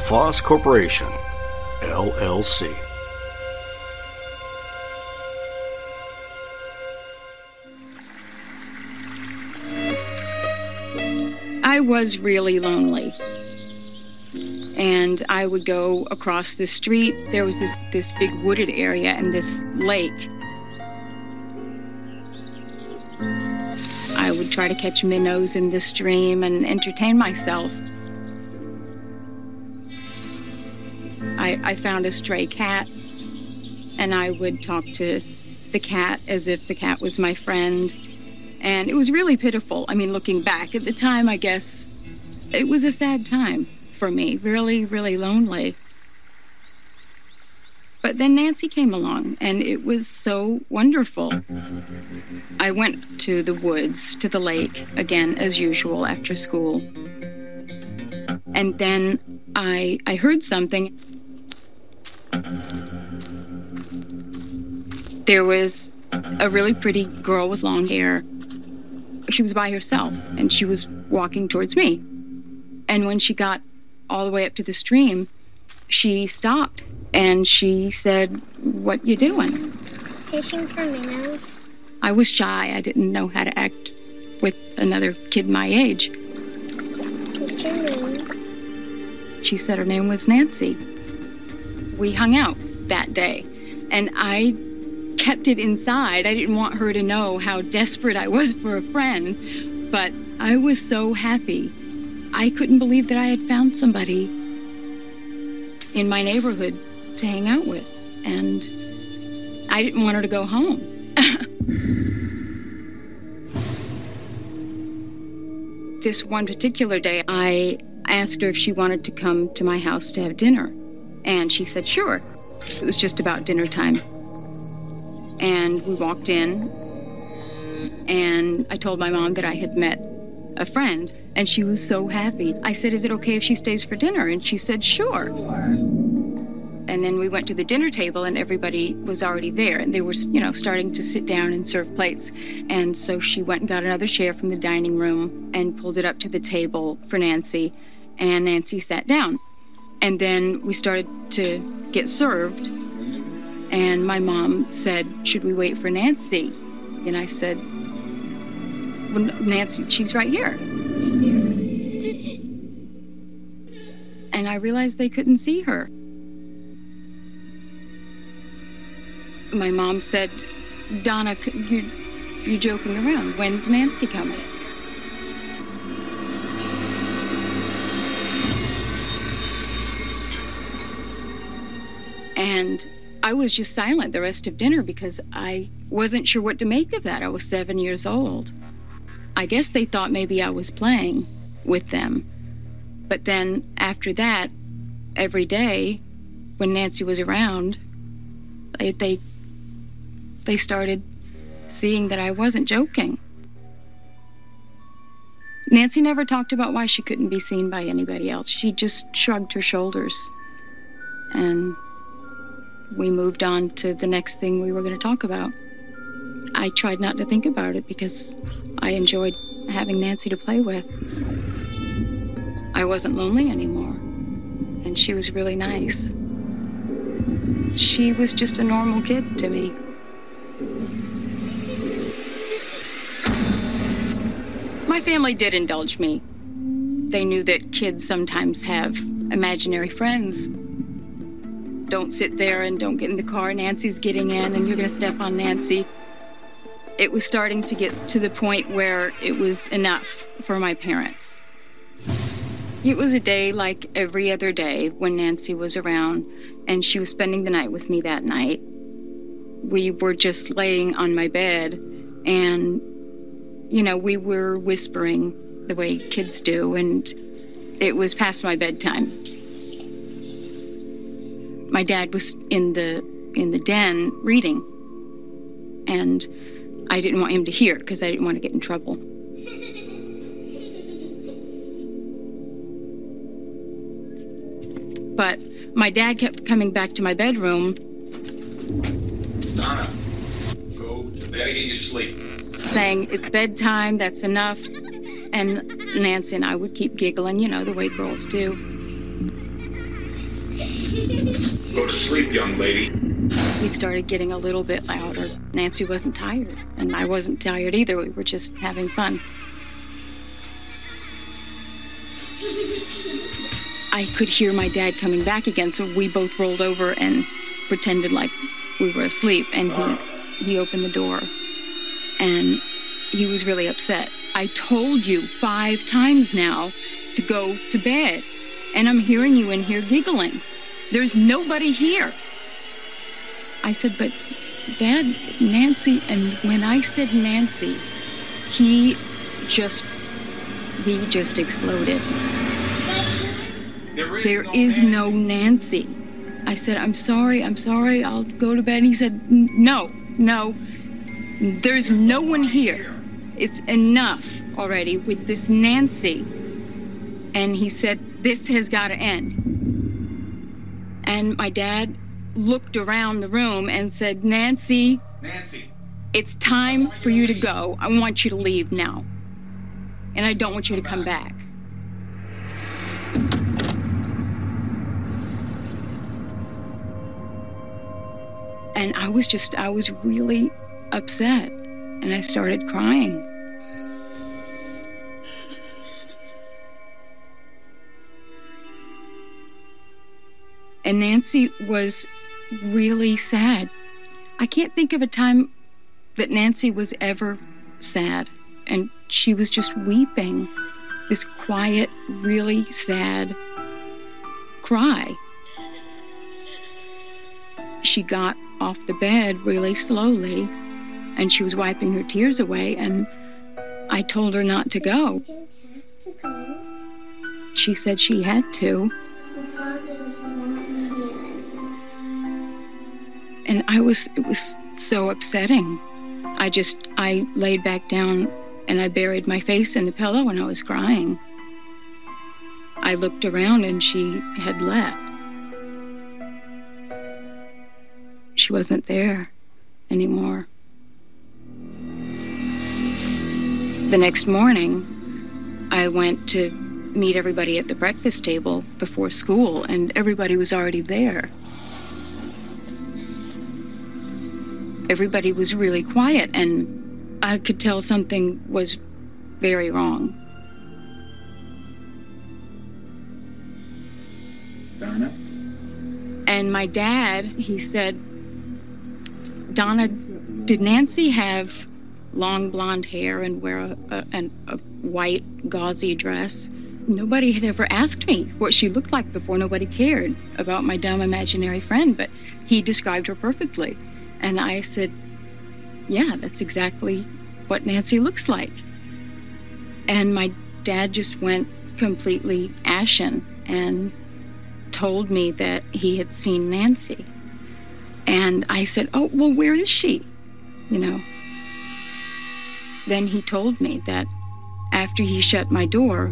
LaFosse Corporation, LLC. I was really lonely. And I would go across the street. There was this, this big wooded area and this lake. I would try to catch minnows in the stream and entertain myself. I, I found a stray cat, and I would talk to the cat as if the cat was my friend. And it was really pitiful. I mean, looking back at the time, I guess it was a sad time for me, really, really lonely. But then Nancy came along, and it was so wonderful. I went to the woods, to the lake, again, as usual, after school. And then I, I heard something. There was a really pretty girl with long hair. She was by herself and she was walking towards me. And when she got all the way up to the stream, she stopped and she said, "What you doing?" Fishing for minnows. I was shy. I didn't know how to act with another kid my age. What's your name? She said her name was Nancy. We hung out that day, and I kept it inside. I didn't want her to know how desperate I was for a friend, but I was so happy. I couldn't believe that I had found somebody in my neighborhood to hang out with, and I didn't want her to go home. this one particular day, I asked her if she wanted to come to my house to have dinner. And she said, sure. It was just about dinner time. And we walked in, and I told my mom that I had met a friend, and she was so happy. I said, Is it okay if she stays for dinner? And she said, Sure. And then we went to the dinner table, and everybody was already there, and they were, you know, starting to sit down and serve plates. And so she went and got another chair from the dining room and pulled it up to the table for Nancy, and Nancy sat down. And then we started to get served. And my mom said, Should we wait for Nancy? And I said, well, Nancy, she's right here. And I realized they couldn't see her. My mom said, Donna, you're, you're joking around. When's Nancy coming? And I was just silent the rest of dinner because I wasn't sure what to make of that. I was seven years old. I guess they thought maybe I was playing with them. But then after that, every day when Nancy was around, they, they, they started seeing that I wasn't joking. Nancy never talked about why she couldn't be seen by anybody else. She just shrugged her shoulders and we moved on to the next thing we were going to talk about. I tried not to think about it because I enjoyed having Nancy to play with. I wasn't lonely anymore, and she was really nice. She was just a normal kid to me. My family did indulge me. They knew that kids sometimes have imaginary friends don't sit there and don't get in the car. Nancy's getting in and you're going to step on Nancy. It was starting to get to the point where it was enough for my parents. It was a day like every other day when Nancy was around, and she was spending the night with me that night. We were just laying on my bed, and, you know, we were whispering the way kids do, and it was past my bedtime. My dad was in the in the den reading, and I didn't want him to hear because I didn't want to get in trouble. But my dad kept coming back to my bedroom Donna, go to bed and get your sleep. saying, It's bedtime, that's enough. And Nancy and I would keep giggling, you know, the way girls do. To sleep, young lady. We started getting a little bit louder. Nancy wasn't tired, and I wasn't tired either. We were just having fun. I could hear my dad coming back again, so we both rolled over and pretended like we were asleep. And he, he opened the door, and he was really upset. I told you five times now to go to bed, and I'm hearing you in here giggling. There's nobody here. I said, but Dad, Nancy, and when I said Nancy, he just, he just exploded. There is, There no is man- no Nancy. I said, I'm sorry, I'm sorry, I'll go to bed. He said, No, no, there's no one here. It's enough already with this Nancy. And he said, This has got to end. And my dad looked around the room and said, Nancy, Nancy, it's time for you to go. I want you to leave now. And I don't want you to come back. And I was just, I was really upset. And I started crying. And Nancy was really sad. I can't think of a time that Nancy was ever sad. And she was just weeping. This quiet, really sad cry. She got off the bed really slowly and she was wiping her tears away. And I told her not to go. She said she had to. And I was it was so upsetting. I just I laid back down and I buried my face in the pillow and I was crying. I looked around and she had left. She wasn't there anymore. The next morning, I went to meet everybody at the breakfast table before school, and everybody was already there. Everybody was really quiet and I could tell something was very wrong. Donna, And my dad, he said, Donna, did Nancy have long blonde hair and wear a, a, an- a white gauzy dress? Nobody had ever asked me what she looked like before. Nobody cared about my dumb imaginary friend, but he described her perfectly. And I said, Yeah, that's exactly what Nancy looks like. And my dad just went completely ashen and told me that he had seen Nancy. And I said, Oh, well, where is she? You know. Then he told me that after he shut my door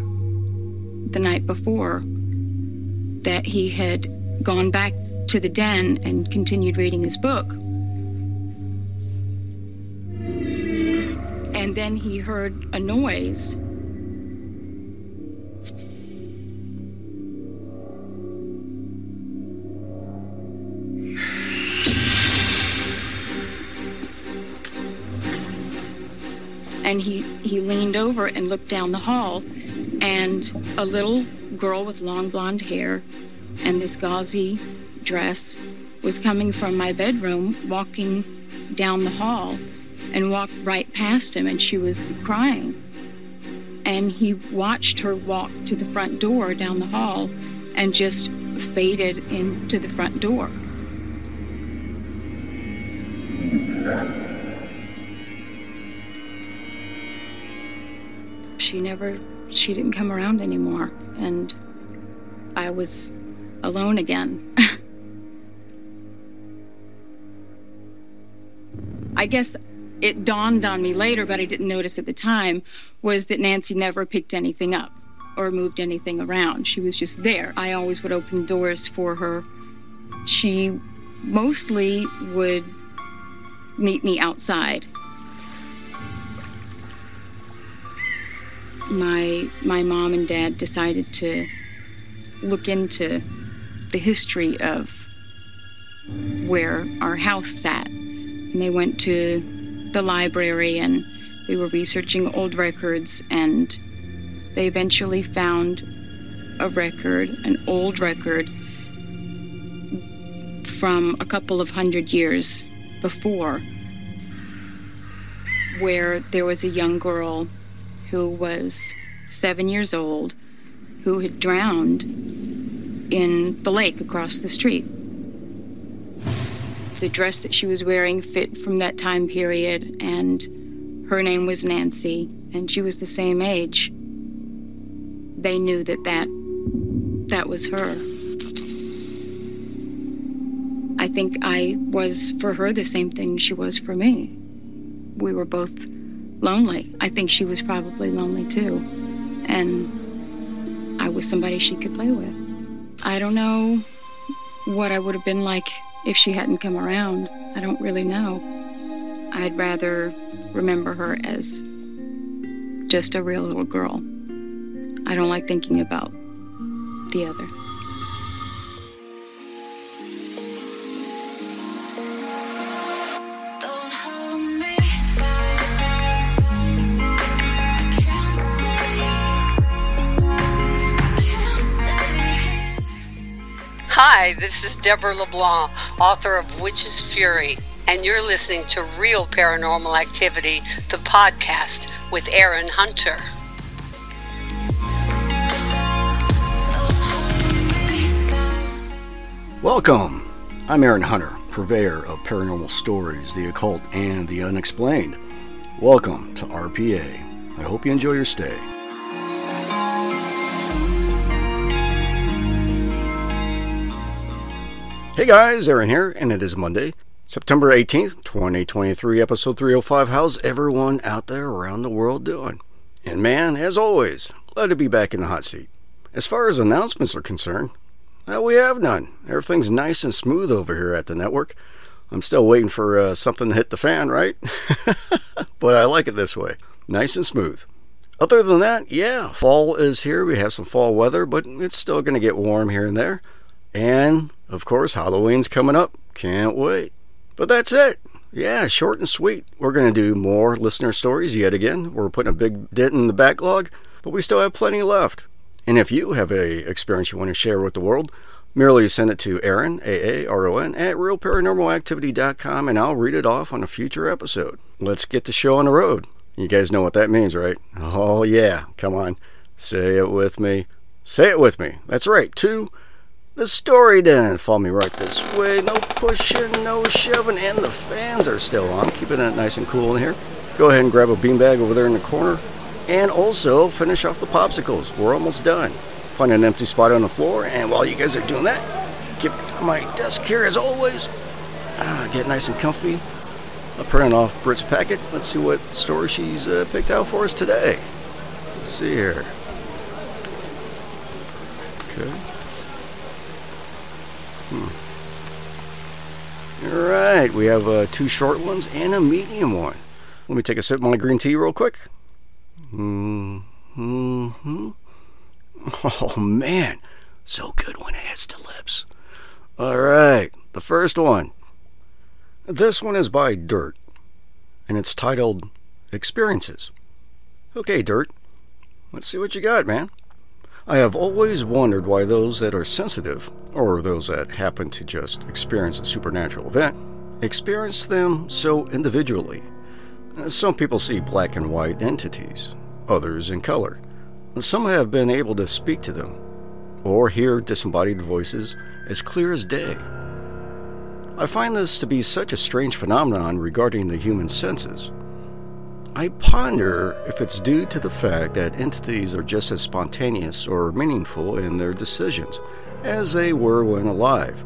the night before, that he had gone back to the den and continued reading his book. Then he heard a noise. And he he leaned over and looked down the hall and a little girl with long blonde hair and this gauzy dress was coming from my bedroom walking down the hall and walked right past him, and she was crying. And he watched her walk to the front door down the hall and just faded into the front door. She never, she didn't come around anymore, and I was alone again. I guess it dawned on me later, but I didn't notice at the time, was that Nancy never picked anything up or moved anything around. She was just there. I always would open doors for her. She mostly would meet me outside. My my mom and dad decided to look into the history of where our house sat. And they went to the library and they were researching old records and they eventually found a record, an old record from a couple of hundred years before, where there was a young girl who was seven years old who had drowned in the lake across the street. The dress that she was wearing fit from that time period, and her name was Nancy, and she was the same age. They knew that that, that was her. I think I was for her the same thing she was for me. We were both lonely. I think she was probably lonely too. And I was somebody she could play with. I don't know what I would have been like if she hadn't come around. I don't really know. I'd rather remember her as just a real little girl. I don't like thinking about the other. Hi, this is Deborah LeBlanc, author of Witch's Fury, and you're listening to Real Paranormal Activity, the podcast with Aaron Hunter. Welcome. I'm Aaron Hunter, purveyor of paranormal stories, the occult, and the unexplained. Welcome to RPA. I hope you enjoy your stay. Hey guys, Aaron here, and it is Monday, September 18th, 2023, episode 305. How's everyone out there around the world doing? And man, as always, glad to be back in the hot seat. As far as announcements are concerned, well, we have none. Everything's nice and smooth over here at the network. I'm still waiting for uh, something to hit the fan, right? but I like it this way nice and smooth. Other than that, yeah, fall is here. We have some fall weather, but it's still going to get warm here and there. And, of course, Halloween's coming up. Can't wait. But that's it. Yeah, short and sweet. We're going to do more listener stories yet again. We're putting a big dent in the backlog, but we still have plenty left. And if you have a experience you want to share with the world, merely send it to Aaron, A-A-R-O-N, at realparanormalactivity.com, and I'll read it off on a future episode. Let's get the show on the road. You guys know what that means, right? Oh, yeah. Come on. Say it with me. Say it with me. That's right. To the story den. Follow me right this way. No pushing, no shoving, and the fans are still on, keeping it nice and cool in here. Go ahead and grab a beanbag over there in the corner. And also finish off the popsicles. We're almost done. Find an empty spot on the floor, and while you guys are doing that, get on my desk here as always. Ah, get nice and comfy. I'll print off Britt's packet. Let's see what story she's uh, picked out for us today. Let's see here. Okay. All right, we have uh, two short ones and a medium one. Let me take a sip of my green tea real quick. Hmm. Hmm. Oh man, so good when it hits the lips. All right, the first one. This one is by Dirt, and it's titled Experiences. Okay, Dirt, let's see what you got, man. I have always wondered why those that are sensitive, or those that happen to just experience a supernatural event, experience them so individually. Some people see black and white entities, others in color. Some have been able to speak to them, or hear disembodied voices as clear as day. I find this to be such a strange phenomenon regarding the human senses. I ponder if it's due to the fact that entities are just as spontaneous or meaningful in their decisions as they were when alive,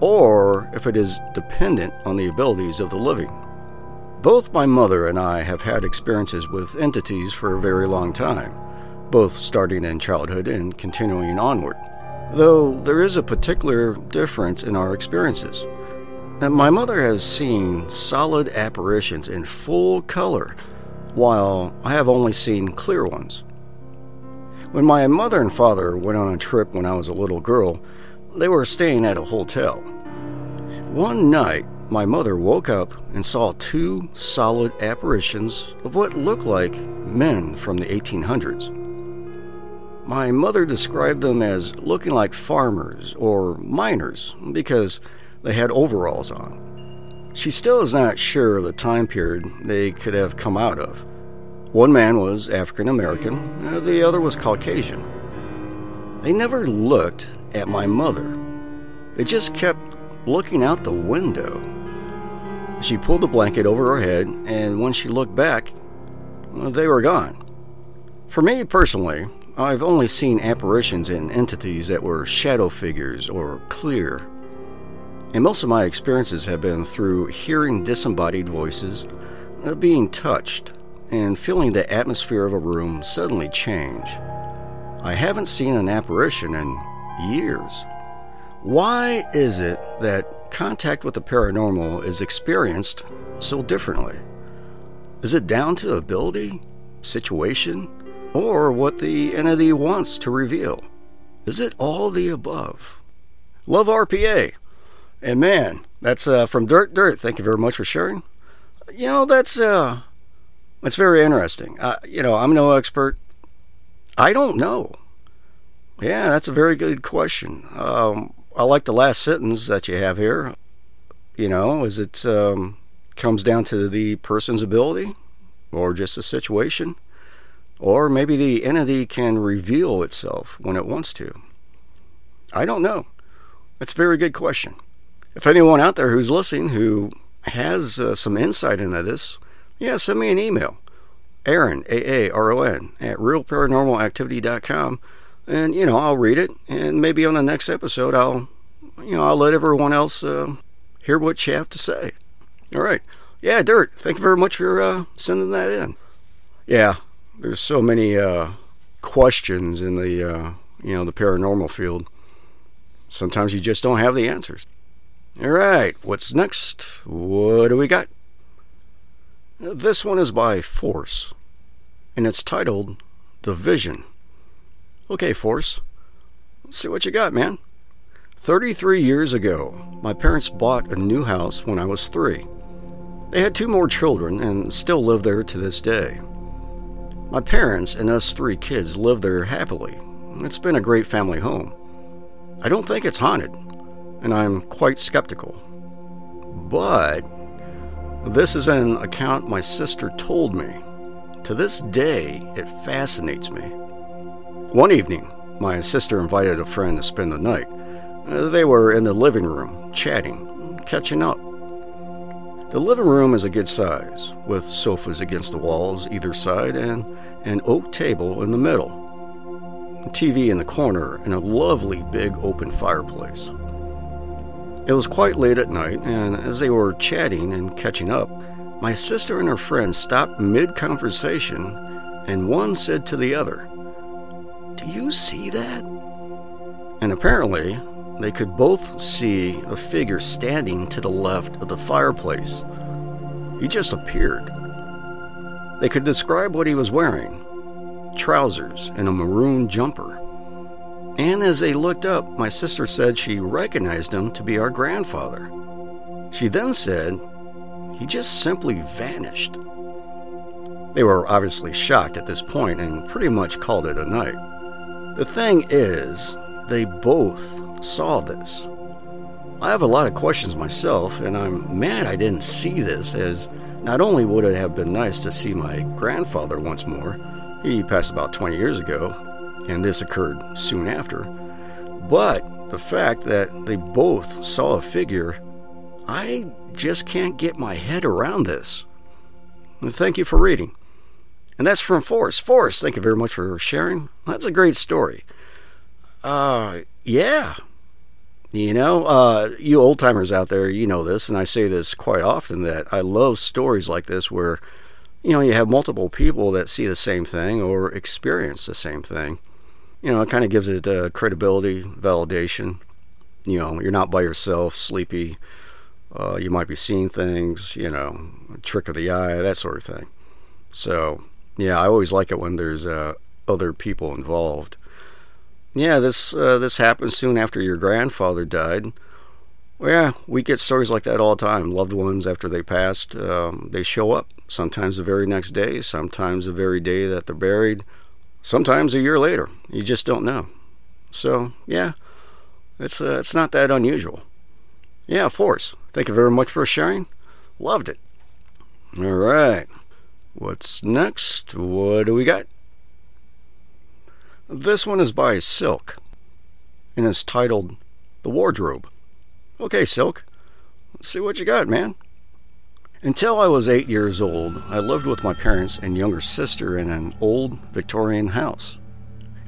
or if it is dependent on the abilities of the living. Both my mother and I have had experiences with entities for a very long time, both starting in childhood and continuing onward. Though there is a particular difference in our experiences. My mother has seen solid apparitions in full color, while I have only seen clear ones. When my mother and father went on a trip when I was a little girl, they were staying at a hotel. One night, my mother woke up and saw two solid apparitions of what looked like men from the 1800s. My mother described them as looking like farmers or miners because they had overalls on. She still is not sure of the time period they could have come out of. One man was African American, uh, the other was Caucasian. They never looked at my mother. They just kept looking out the window. She pulled the blanket over her head, and when she looked back, they were gone. For me personally, I've only seen apparitions and entities that were shadow figures or clear. And most of my experiences have been through hearing disembodied voices, uh, being touched, and feeling the atmosphere of a room suddenly change. I haven't seen an apparition in years. Why is it that contact with the paranormal is experienced so differently? Is it down to ability, situation, or what the entity wants to reveal? Is it all the above? Love RPA. And man, that's uh, from Dirt Dirt. Thank you very much for sharing. You know, that's uh, that's very interesting. Uh, you know, I'm no expert. I don't know. Yeah, that's a very good question. Um, I like the last sentence that you have here. You know, is it um, comes down to the person's ability, or just the situation, or maybe the entity can reveal itself when it wants to. I don't know. That's a very good question. If anyone out there who's listening who has uh, some insight into this, yeah, send me an email. Aaron, A-A-R-O-N, at realparanormalactivity.com. And, you know, I'll read it. And maybe on the next episode, I'll, you know, I'll let everyone else uh, hear what you have to say. All right. Yeah, Dirt, thank you very much for uh, sending that in. Yeah, there's so many uh, questions in the, uh, you know, the paranormal field. Sometimes you just don't have the answers. All right, what's next? What do we got? This one is by Force, and it's titled The Vision. Okay, Force, let's see what you got, man. 33 years ago, my parents bought a new house when I was three. They had two more children and still live there to this day. My parents and us three kids live there happily. It's been a great family home. I don't think it's haunted and I'm quite skeptical. But this is an account my sister told me. To this day, it fascinates me. One evening, my sister invited a friend to spend the night. Uh, They were in the living room, chatting, catching up. The living room is a good size, with sofas against the walls either side and an oak table in the middle, a TV in the corner, and a lovely big open fireplace. It was quite late at night, and as they were chatting and catching up, my sister and her friend stopped mid conversation, and one said to the other, Do you see that? And apparently, they could both see a figure standing to the left of the fireplace. He just appeared. They could describe what he was wearing trousers and a maroon jumper. And as they looked up, my sister said she recognized him to be our grandfather. She then said he just simply vanished. They were obviously shocked at this point and pretty much called it a night. The thing is, they both saw this. I have a lot of questions myself, and I'm mad I didn't see this, as not only would it have been nice to see my grandfather once more, he passed about 20 years ago, and this occurred soon after, but the fact that they both saw a figure, I just can't get my head around this. Thank you for reading. And that's from Forrest. Forrest, thank you very much for sharing. That's a great story. Uh, yeah. You know, uh, you old timers out there, you know this, and I say this quite often that I love stories like this where, you know, you have multiple people that see the same thing or experience the same thing. You know, it kind of gives it uh, credibility, validation. You know, you're not by yourself, sleepy. Uh, you might be seeing things, you know, trick of the eye, that sort of thing. So, yeah, I always like it when there's uh, other people involved. Yeah, this uh, this happened soon after your grandfather died. Well, yeah, we get stories like that all the time. Loved ones after they passed, um, they show up. Sometimes the very next day, sometimes the very day that they're buried, sometimes a year later. You just don't know. So yeah, it's uh, it's not that unusual. Yeah, Force. Thank you very much for sharing. Loved it. All right. What's next? What do we got? This one is by Silk and is titled The Wardrobe. Okay, Silk, let's see what you got, man. Until I was eight years old, I lived with my parents and younger sister in an old Victorian house.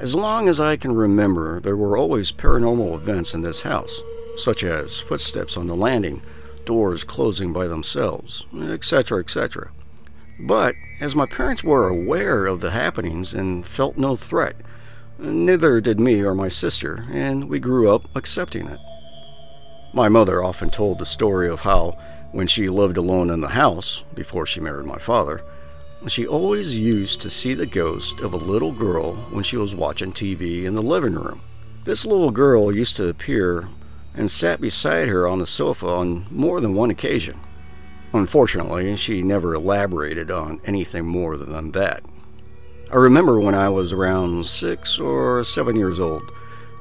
As long as I can remember, there were always paranormal events in this house, such as footsteps on the landing, doors closing by themselves, etc., etc. But as my parents were aware of the happenings and felt no threat, neither did me or my sister, and we grew up accepting it. My mother often told the story of how, when she lived alone in the house before she married my father, she always used to see the ghost of a little girl when she was watching TV in the living room. This little girl used to appear and sat beside her on the sofa on more than one occasion. Unfortunately, she never elaborated on anything more than that. I remember when I was around six or seven years old,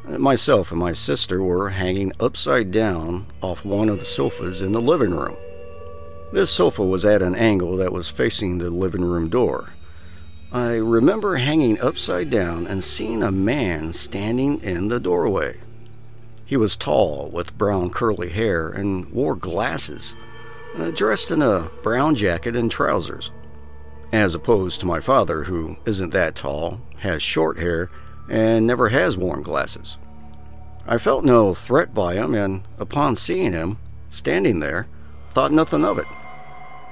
myself and my sister were hanging upside down off one of the sofas in the living room. This sofa was at an angle that was facing the living room door. I remember hanging upside down and seeing a man standing in the doorway. He was tall, with brown curly hair, and wore glasses, uh, dressed in a brown jacket and trousers. As opposed to my father, who isn't that tall, has short hair, and never has worn glasses. I felt no threat by him, and upon seeing him, standing there, thought nothing of it.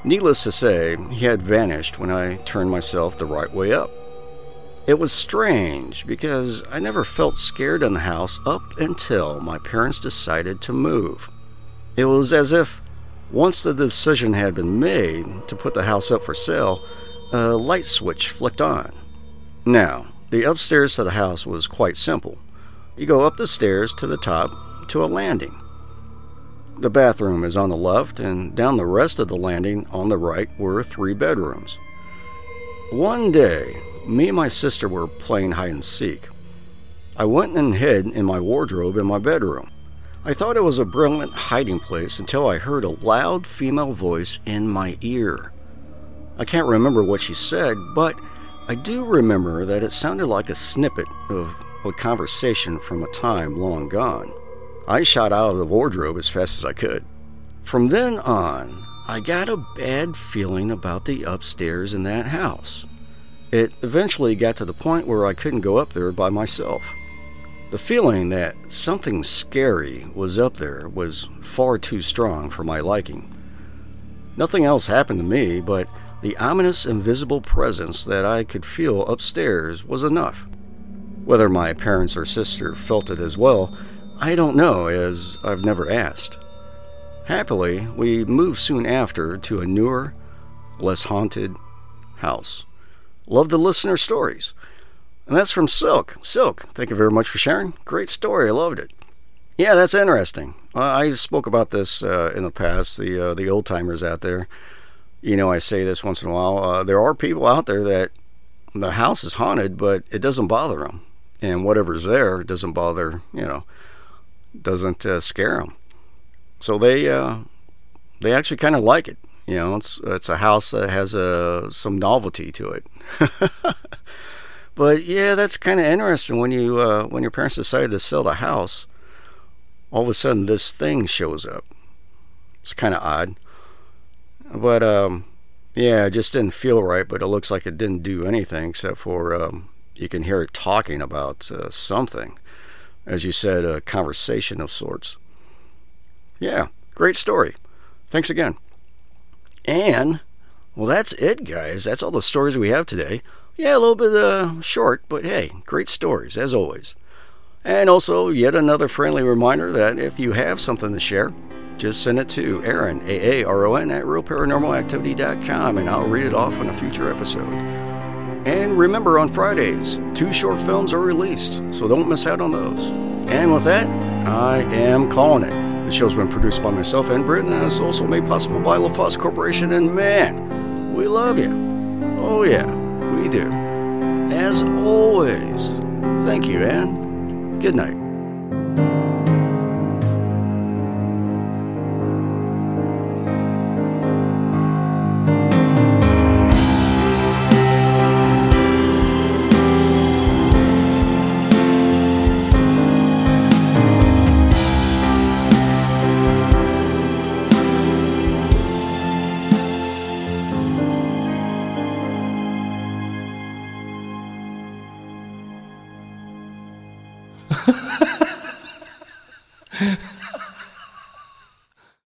Needless to say, he had vanished when I turned myself the right way up. It was strange because I never felt scared in the house up until my parents decided to move. It was as if once the decision had been made to put the house up for sale, a light switch flicked on. Now, the upstairs to the house was quite simple. You go up the stairs to the top to a landing. The bathroom is on the left, and down the rest of the landing on the right were three bedrooms. One day, me and my sister were playing hide and seek. I went and hid in my wardrobe in my bedroom. I thought it was a brilliant hiding place until I heard a loud female voice in my ear. I can't remember what she said, but I do remember that it sounded like a snippet of a conversation from a time long gone. I shot out of the wardrobe as fast as I could. From then on, I got a bad feeling about the upstairs in that house. It eventually got to the point where I couldn't go up there by myself. The feeling that something scary was up there was far too strong for my liking. Nothing else happened to me, but the ominous invisible presence that I could feel upstairs was enough. Whether my parents or sister felt it as well, I don't know, as I've never asked. Happily, we moved soon after to a newer, less haunted house. Love the listener stories. And that's from Silk. Silk, thank you very much for sharing. Great story. I loved it. Yeah, that's interesting. Uh, I spoke about this uh, in the past. The uh, the old timers out there, you know, I say this once in a while. Uh, there are people out there that the house is haunted, but it doesn't bother them, and whatever's there doesn't bother. You know, doesn't uh, scare them. So they uh, they actually kind of like it. You know, it's it's a house that has a some novelty to it. but yeah, that's kind of interesting when you uh, when your parents decided to sell the house. All of a sudden, this thing shows up. It's kind of odd, but um, yeah, it just didn't feel right. But it looks like it didn't do anything except for um, you can hear it talking about uh, something, as you said, a conversation of sorts. Yeah, great story. Thanks again. And, well, that's it, guys. That's all the stories we have today. Yeah, a little bit uh, short, but hey, great stories, as always. And also, yet another friendly reminder that if you have something to share, just send it to Aaron, A-A-R-O-N, at realparanormalactivity.com, and I'll read it off on a future episode. And remember, on Fridays, two short films are released, so don't miss out on those. And with that, I am calling it. The show's been produced by myself and Britton, and it's also made possible by LaFosse Corporation, and man, we love you. Oh yeah, we do. As always, thank you, and good night.